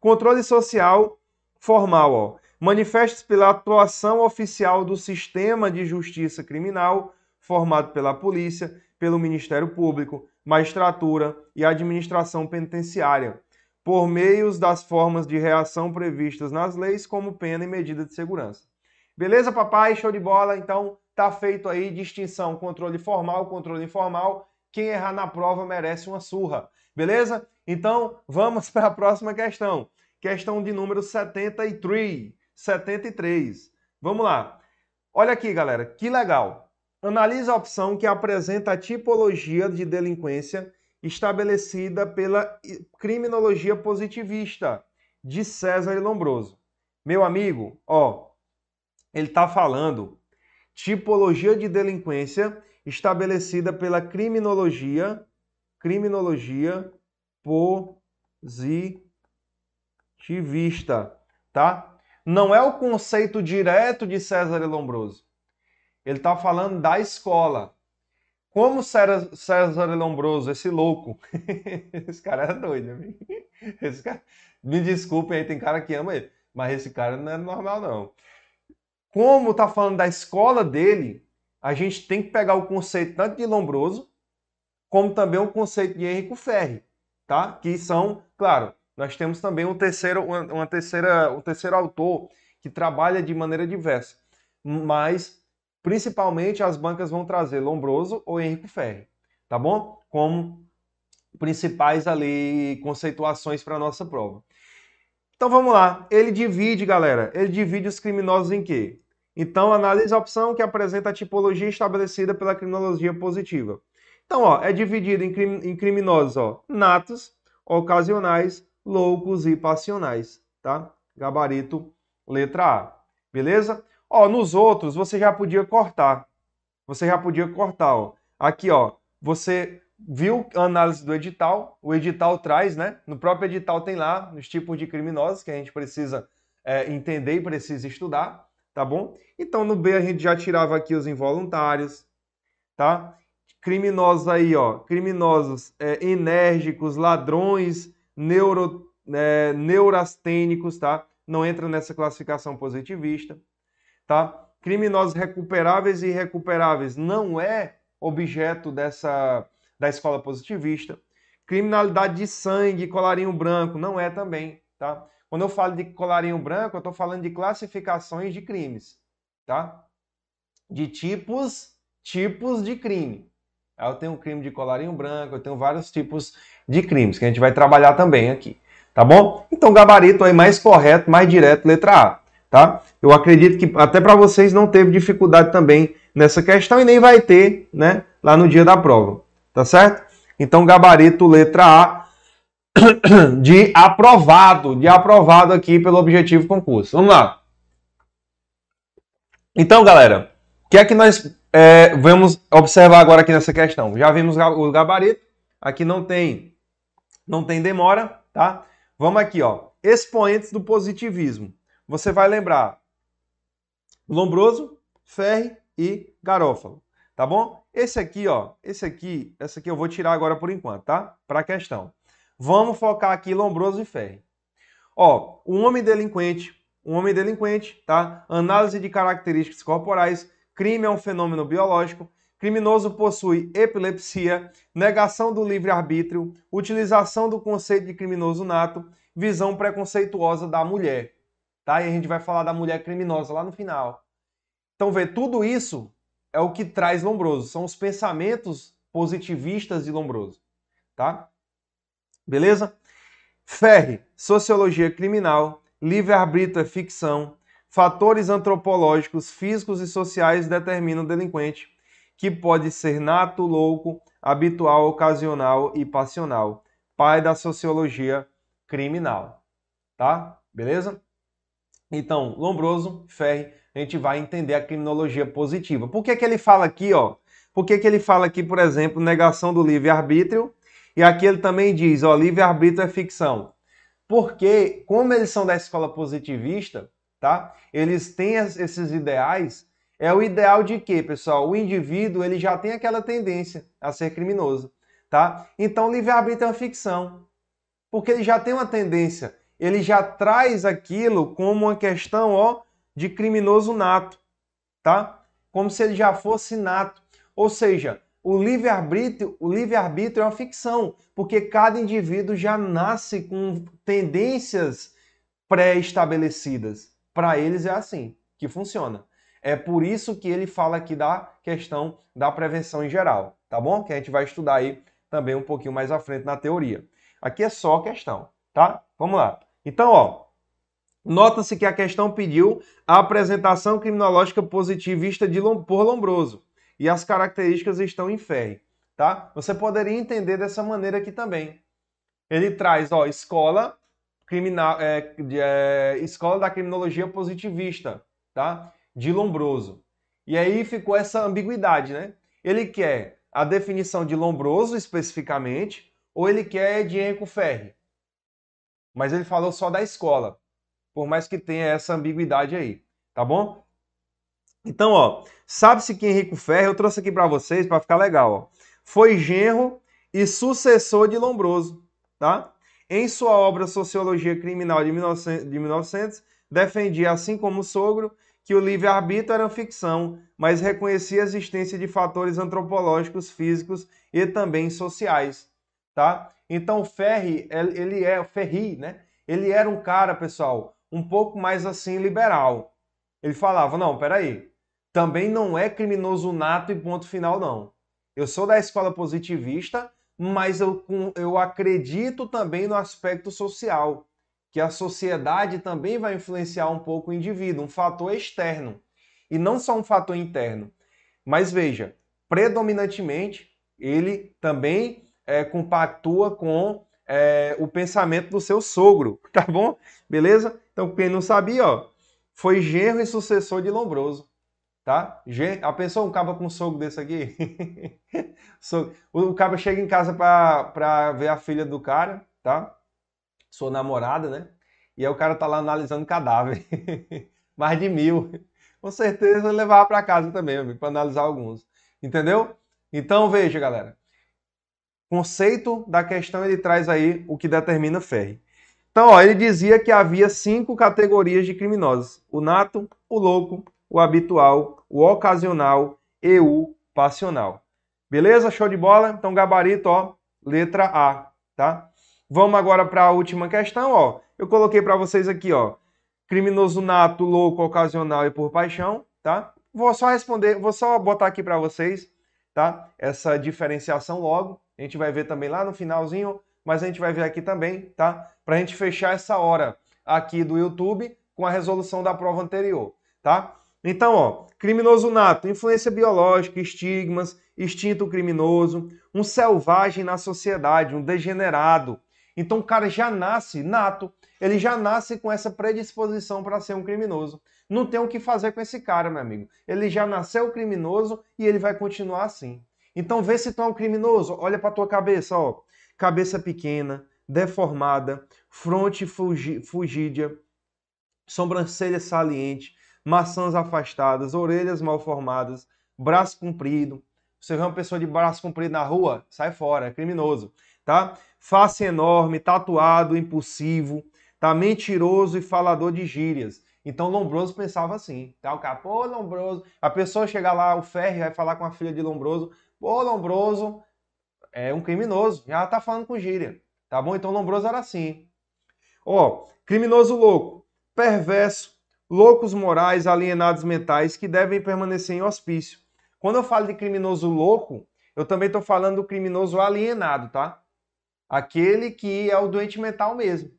Controle social formal, ó. Manifesta-se pela atuação oficial do sistema de justiça criminal formado pela polícia, pelo Ministério Público, magistratura e administração penitenciária, por meios das formas de reação previstas nas leis, como pena e medida de segurança. Beleza, papai? Show de bola. Então, tá feito aí distinção controle formal, controle informal quem errar na prova merece uma surra. Beleza? Então, vamos [laughs] para a próxima questão. Questão de número 73. 73. Vamos lá. Olha aqui, galera, que legal. Analisa a opção que apresenta a tipologia de delinquência estabelecida pela criminologia positivista de César Lombroso. Meu amigo, ó, ele está falando tipologia de delinquência estabelecida pela criminologia, criminologia positivista, tá? Não é o conceito direto de César Lombroso. Ele está falando da escola. Como César Lombroso, esse louco, [laughs] esse cara é doido, amigo. Esse cara, me desculpem aí, tem cara que ama ele, mas esse cara não é normal não. Como tá falando da escola dele, a gente tem que pegar o conceito tanto de Lombroso, como também o conceito de Henrico Ferri, tá? Que são, claro, nós temos também um terceiro, uma terceira, um terceiro autor que trabalha de maneira diversa, mas principalmente as bancas vão trazer Lombroso ou Henrico Ferri, tá bom? Como principais ali conceituações para nossa prova. Então vamos lá. Ele divide, galera. Ele divide os criminosos em quê? Então analise a opção que apresenta a tipologia estabelecida pela criminologia positiva. Então, ó, é dividido em, crim em criminosos, ó, natos, ocasionais, loucos e passionais, tá? Gabarito letra A. Beleza? Ó, nos outros você já podia cortar. Você já podia cortar, ó. Aqui, ó, você viu a análise do edital, o edital traz, né? No próprio edital tem lá os tipos de criminosos que a gente precisa é, entender e precisa estudar, tá bom? Então no B a gente já tirava aqui os involuntários, tá? Criminosos aí, ó, criminosos é, enérgicos, ladrões, neuro, é, neurastênicos, tá? Não entra nessa classificação positivista, tá? Criminosos recuperáveis e irrecuperáveis não é objeto dessa da escola positivista. Criminalidade de sangue, colarinho branco, não é também, tá? Quando eu falo de colarinho branco, eu estou falando de classificações de crimes, tá? De tipos, tipos de crime. Eu tenho um crime de colarinho branco, eu tenho vários tipos de crimes que a gente vai trabalhar também aqui, tá bom? Então, gabarito aí mais correto, mais direto, letra A, tá? Eu acredito que até para vocês não teve dificuldade também nessa questão e nem vai ter, né, lá no dia da prova. Tá certo? Então, gabarito letra A [coughs] de aprovado, de aprovado aqui pelo objetivo concurso. Vamos lá. Então, galera, que é que nós é, vamos observar agora aqui nessa questão? Já vimos o gabarito, aqui não tem, não tem demora, tá? Vamos aqui, ó. Expoentes do positivismo. Você vai lembrar Lombroso, Ferri e Garófalo, tá bom? Esse aqui, ó, esse aqui, essa aqui eu vou tirar agora por enquanto, tá? Para a questão. Vamos focar aqui Lombroso e Ferri. Ó, um homem delinquente, um homem delinquente, tá? Análise de características corporais, crime é um fenômeno biológico, criminoso possui epilepsia, negação do livre-arbítrio, utilização do conceito de criminoso nato, visão preconceituosa da mulher, tá? E a gente vai falar da mulher criminosa lá no final. Então, vê, tudo isso é o que traz Lombroso, são os pensamentos positivistas de Lombroso, tá? Beleza? Ferre, sociologia criminal, livre-arbítrio é ficção, fatores antropológicos, físicos e sociais determinam o delinquente, que pode ser nato, louco, habitual, ocasional e passional. Pai da sociologia criminal, tá? Beleza? Então, Lombroso, Ferre, a gente vai entender a criminologia positiva. Por que, que ele fala aqui, ó? Por que, que ele fala aqui, por exemplo, negação do livre-arbítrio? E aqui ele também diz, ó, livre-arbítrio é ficção. Porque, como eles são da escola positivista, tá? Eles têm esses ideais. É o ideal de quê, pessoal? O indivíduo, ele já tem aquela tendência a ser criminoso, tá? Então, livre-arbítrio é uma ficção. Porque ele já tem uma tendência. Ele já traz aquilo como uma questão, ó, de criminoso nato, tá? Como se ele já fosse nato. Ou seja, o livre-arbítrio, o livre-arbítrio é uma ficção, porque cada indivíduo já nasce com tendências pré-estabelecidas. Para eles é assim que funciona. É por isso que ele fala aqui da questão da prevenção em geral, tá bom? Que a gente vai estudar aí também um pouquinho mais à frente na teoria. Aqui é só questão, tá? Vamos lá. Então, ó, Nota-se que a questão pediu a apresentação criminológica positivista de, por Lombroso e as características estão em ferre, tá? Você poderia entender dessa maneira aqui também. Ele traz, ó, escola criminal, é, é, escola da criminologia positivista, tá? De Lombroso. E aí ficou essa ambiguidade, né? Ele quer a definição de Lombroso especificamente ou ele quer de Henrico Ferri? Mas ele falou só da escola por mais que tenha essa ambiguidade aí, tá bom? Então, ó, sabe-se que Henrico Ferro, eu trouxe aqui para vocês para ficar legal, ó. Foi genro e sucessor de Lombroso, tá? Em sua obra Sociologia Criminal de 1900, de 1900 defendia, assim como o sogro, que o livre-arbítrio era ficção, mas reconhecia a existência de fatores antropológicos, físicos e também sociais, tá? Então, Ferri, ele é, Ferri, né? Ele era um cara, pessoal, um pouco mais assim liberal. Ele falava: não, peraí, também não é criminoso nato e ponto final, não. Eu sou da escola positivista, mas eu, eu acredito também no aspecto social. que a sociedade também vai influenciar um pouco o indivíduo, um fator externo. E não só um fator interno. Mas veja, predominantemente, ele também é, compactua com é, o pensamento do seu sogro, [laughs] tá bom? Beleza? Então, quem não sabia, ó, foi genro e sucessor de Lombroso, tá? A pessoa, um caba com um sogro desse aqui, [laughs] o caba chega em casa para ver a filha do cara, tá? Sua namorada, né? E aí o cara tá lá analisando cadáver, [laughs] mais de mil. Com certeza ele levava para casa também, para analisar alguns, entendeu? Então veja, galera, conceito da questão ele traz aí o que determina Ferri. Então, ó, ele dizia que havia cinco categorias de criminosos: o nato, o louco, o habitual, o ocasional e o passional. Beleza? Show de bola? Então, gabarito, ó, letra A, tá? Vamos agora para a última questão, ó. Eu coloquei para vocês aqui, ó, criminoso nato, louco, ocasional e por paixão, tá? Vou só responder, vou só botar aqui para vocês, tá? Essa diferenciação logo. A gente vai ver também lá no finalzinho, mas a gente vai ver aqui também, tá? Para a gente fechar essa hora aqui do YouTube com a resolução da prova anterior, tá? Então, ó, criminoso nato, influência biológica, estigmas, instinto criminoso, um selvagem na sociedade, um degenerado. Então o cara já nasce nato, ele já nasce com essa predisposição para ser um criminoso. Não tem o que fazer com esse cara, meu amigo. Ele já nasceu criminoso e ele vai continuar assim. Então vê se tu é um criminoso, olha para tua cabeça, ó. Cabeça pequena, deformada, fronte fugídia, sobrancelha saliente, maçãs afastadas, orelhas mal formadas, braço comprido. Você vê uma pessoa de braço comprido na rua, sai fora, é criminoso, tá? Face enorme, tatuado, impulsivo, tá? Mentiroso e falador de gírias. Então Lombroso pensava assim, tá? O cara, pô, Lombroso. A pessoa chega lá, o Ferri vai falar com a filha de Lombroso, Pô, Lombroso é um criminoso, já tá falando com gíria, tá bom? Então Lombroso era assim. Ó, criminoso louco, perverso, loucos morais, alienados mentais que devem permanecer em hospício. Quando eu falo de criminoso louco, eu também estou falando do criminoso alienado, tá? Aquele que é o doente mental mesmo,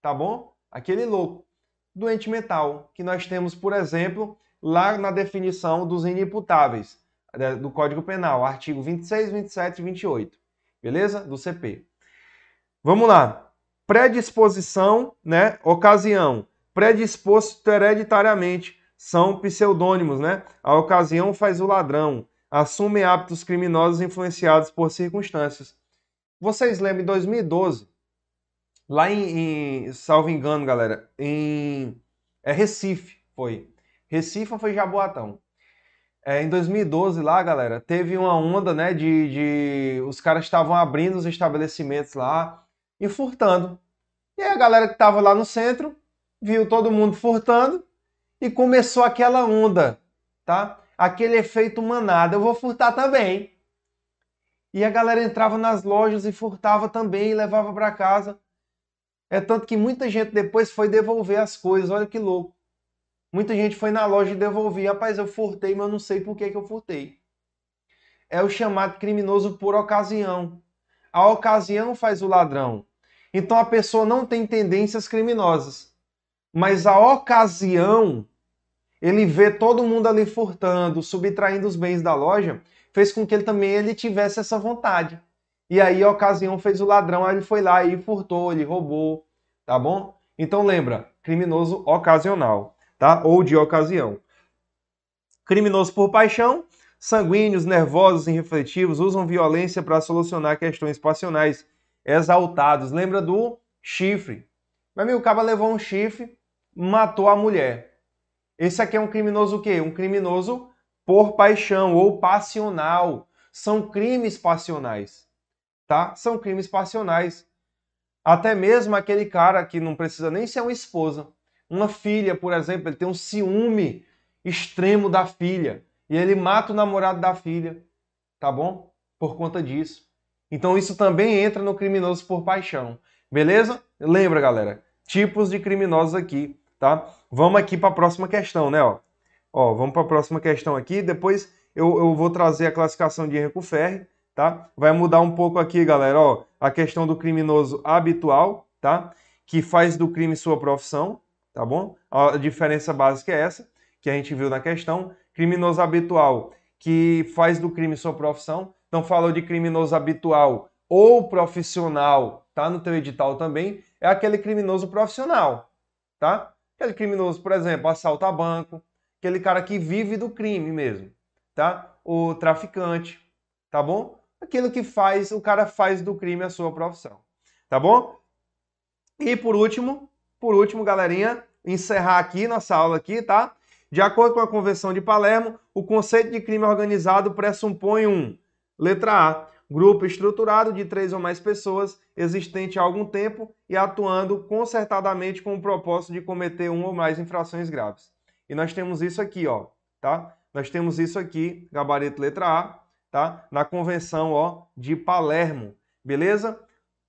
tá bom? Aquele louco. Doente mental, que nós temos, por exemplo, lá na definição dos inimputáveis do Código Penal, artigo 26, 27 e 28, beleza? Do CP. Vamos lá. Predisposição, né? Ocasião. Predisposto hereditariamente são pseudônimos, né? A ocasião faz o ladrão. Assume hábitos criminosos influenciados por circunstâncias. Vocês lembram em 2012, lá em, em salvo engano, galera, em é Recife, foi. Recife ou foi Jaboatão? É, em 2012 lá, galera, teve uma onda, né, de, de... os caras estavam abrindo os estabelecimentos lá e furtando. E a galera que estava lá no centro viu todo mundo furtando e começou aquela onda, tá? Aquele efeito manada, eu vou furtar também. E a galera entrava nas lojas e furtava também e levava para casa. É tanto que muita gente depois foi devolver as coisas, olha que louco. Muita gente foi na loja e devolvia. Rapaz, eu furtei, mas eu não sei por que, que eu furtei. É o chamado criminoso por ocasião. A ocasião faz o ladrão. Então a pessoa não tem tendências criminosas. Mas a ocasião, ele vê todo mundo ali furtando, subtraindo os bens da loja, fez com que ele também ele tivesse essa vontade. E aí a ocasião fez o ladrão, aí ele foi lá e furtou, ele roubou, tá bom? Então lembra, criminoso ocasional tá? ou de ocasião. Criminoso por paixão, sanguíneos, nervosos, irrefletivos, usam violência para solucionar questões passionais, exaltados. Lembra do chifre? Meu amigo, o cara levou um chifre, matou a mulher. Esse aqui é um criminoso o quê? Um criminoso por paixão ou passional. São crimes passionais, tá? São crimes passionais. Até mesmo aquele cara que não precisa nem ser uma esposa, uma filha, por exemplo, ele tem um ciúme extremo da filha e ele mata o namorado da filha, tá bom? Por conta disso. Então isso também entra no criminoso por paixão, beleza? Lembra, galera, tipos de criminosos aqui, tá? Vamos aqui para a próxima questão, né? Ó, ó vamos para a próxima questão aqui. Depois eu, eu vou trazer a classificação de Henrico Ferri, tá? Vai mudar um pouco aqui, galera, ó, a questão do criminoso habitual, tá? que faz do crime sua profissão, tá bom? A diferença básica é essa, que a gente viu na questão. Criminoso habitual, que faz do crime sua profissão. Então, falou de criminoso habitual ou profissional, tá no teu edital também, é aquele criminoso profissional, tá? Aquele criminoso, por exemplo, assalto a banco, aquele cara que vive do crime mesmo, tá? O traficante, tá bom? Aquilo que faz, o cara faz do crime a sua profissão, tá bom? E por último, por último, galerinha, encerrar aqui nossa aula aqui, tá? De acordo com a Convenção de Palermo, o conceito de crime organizado pressupõe um, letra A, grupo estruturado de três ou mais pessoas, existente há algum tempo e atuando concertadamente com o propósito de cometer uma ou mais infrações graves. E nós temos isso aqui, ó, tá? Nós temos isso aqui, gabarito letra A, tá? Na Convenção, ó, de Palermo, beleza?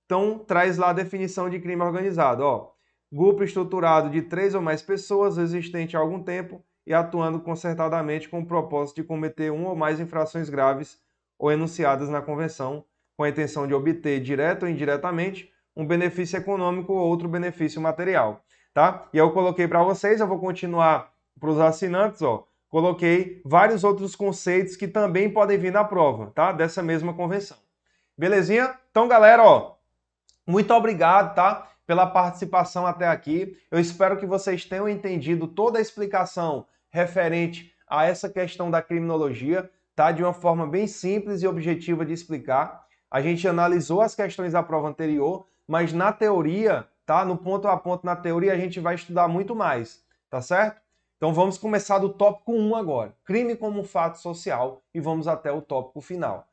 Então, traz lá a definição de crime organizado. Ó, grupo estruturado de três ou mais pessoas, existente há algum tempo e atuando concertadamente com o propósito de cometer uma ou mais infrações graves ou enunciadas na convenção, com a intenção de obter, direto ou indiretamente, um benefício econômico ou outro benefício material. Tá? E eu coloquei para vocês, eu vou continuar para os assinantes, ó, coloquei vários outros conceitos que também podem vir na prova, tá? Dessa mesma convenção. Belezinha? Então, galera, ó, muito obrigado, tá? Pela participação até aqui. Eu espero que vocês tenham entendido toda a explicação referente a essa questão da criminologia, tá? De uma forma bem simples e objetiva de explicar. A gente analisou as questões da prova anterior, mas na teoria, tá? No ponto a ponto na teoria a gente vai estudar muito mais, tá certo? Então vamos começar do tópico 1 agora, crime como fato social, e vamos até o tópico final.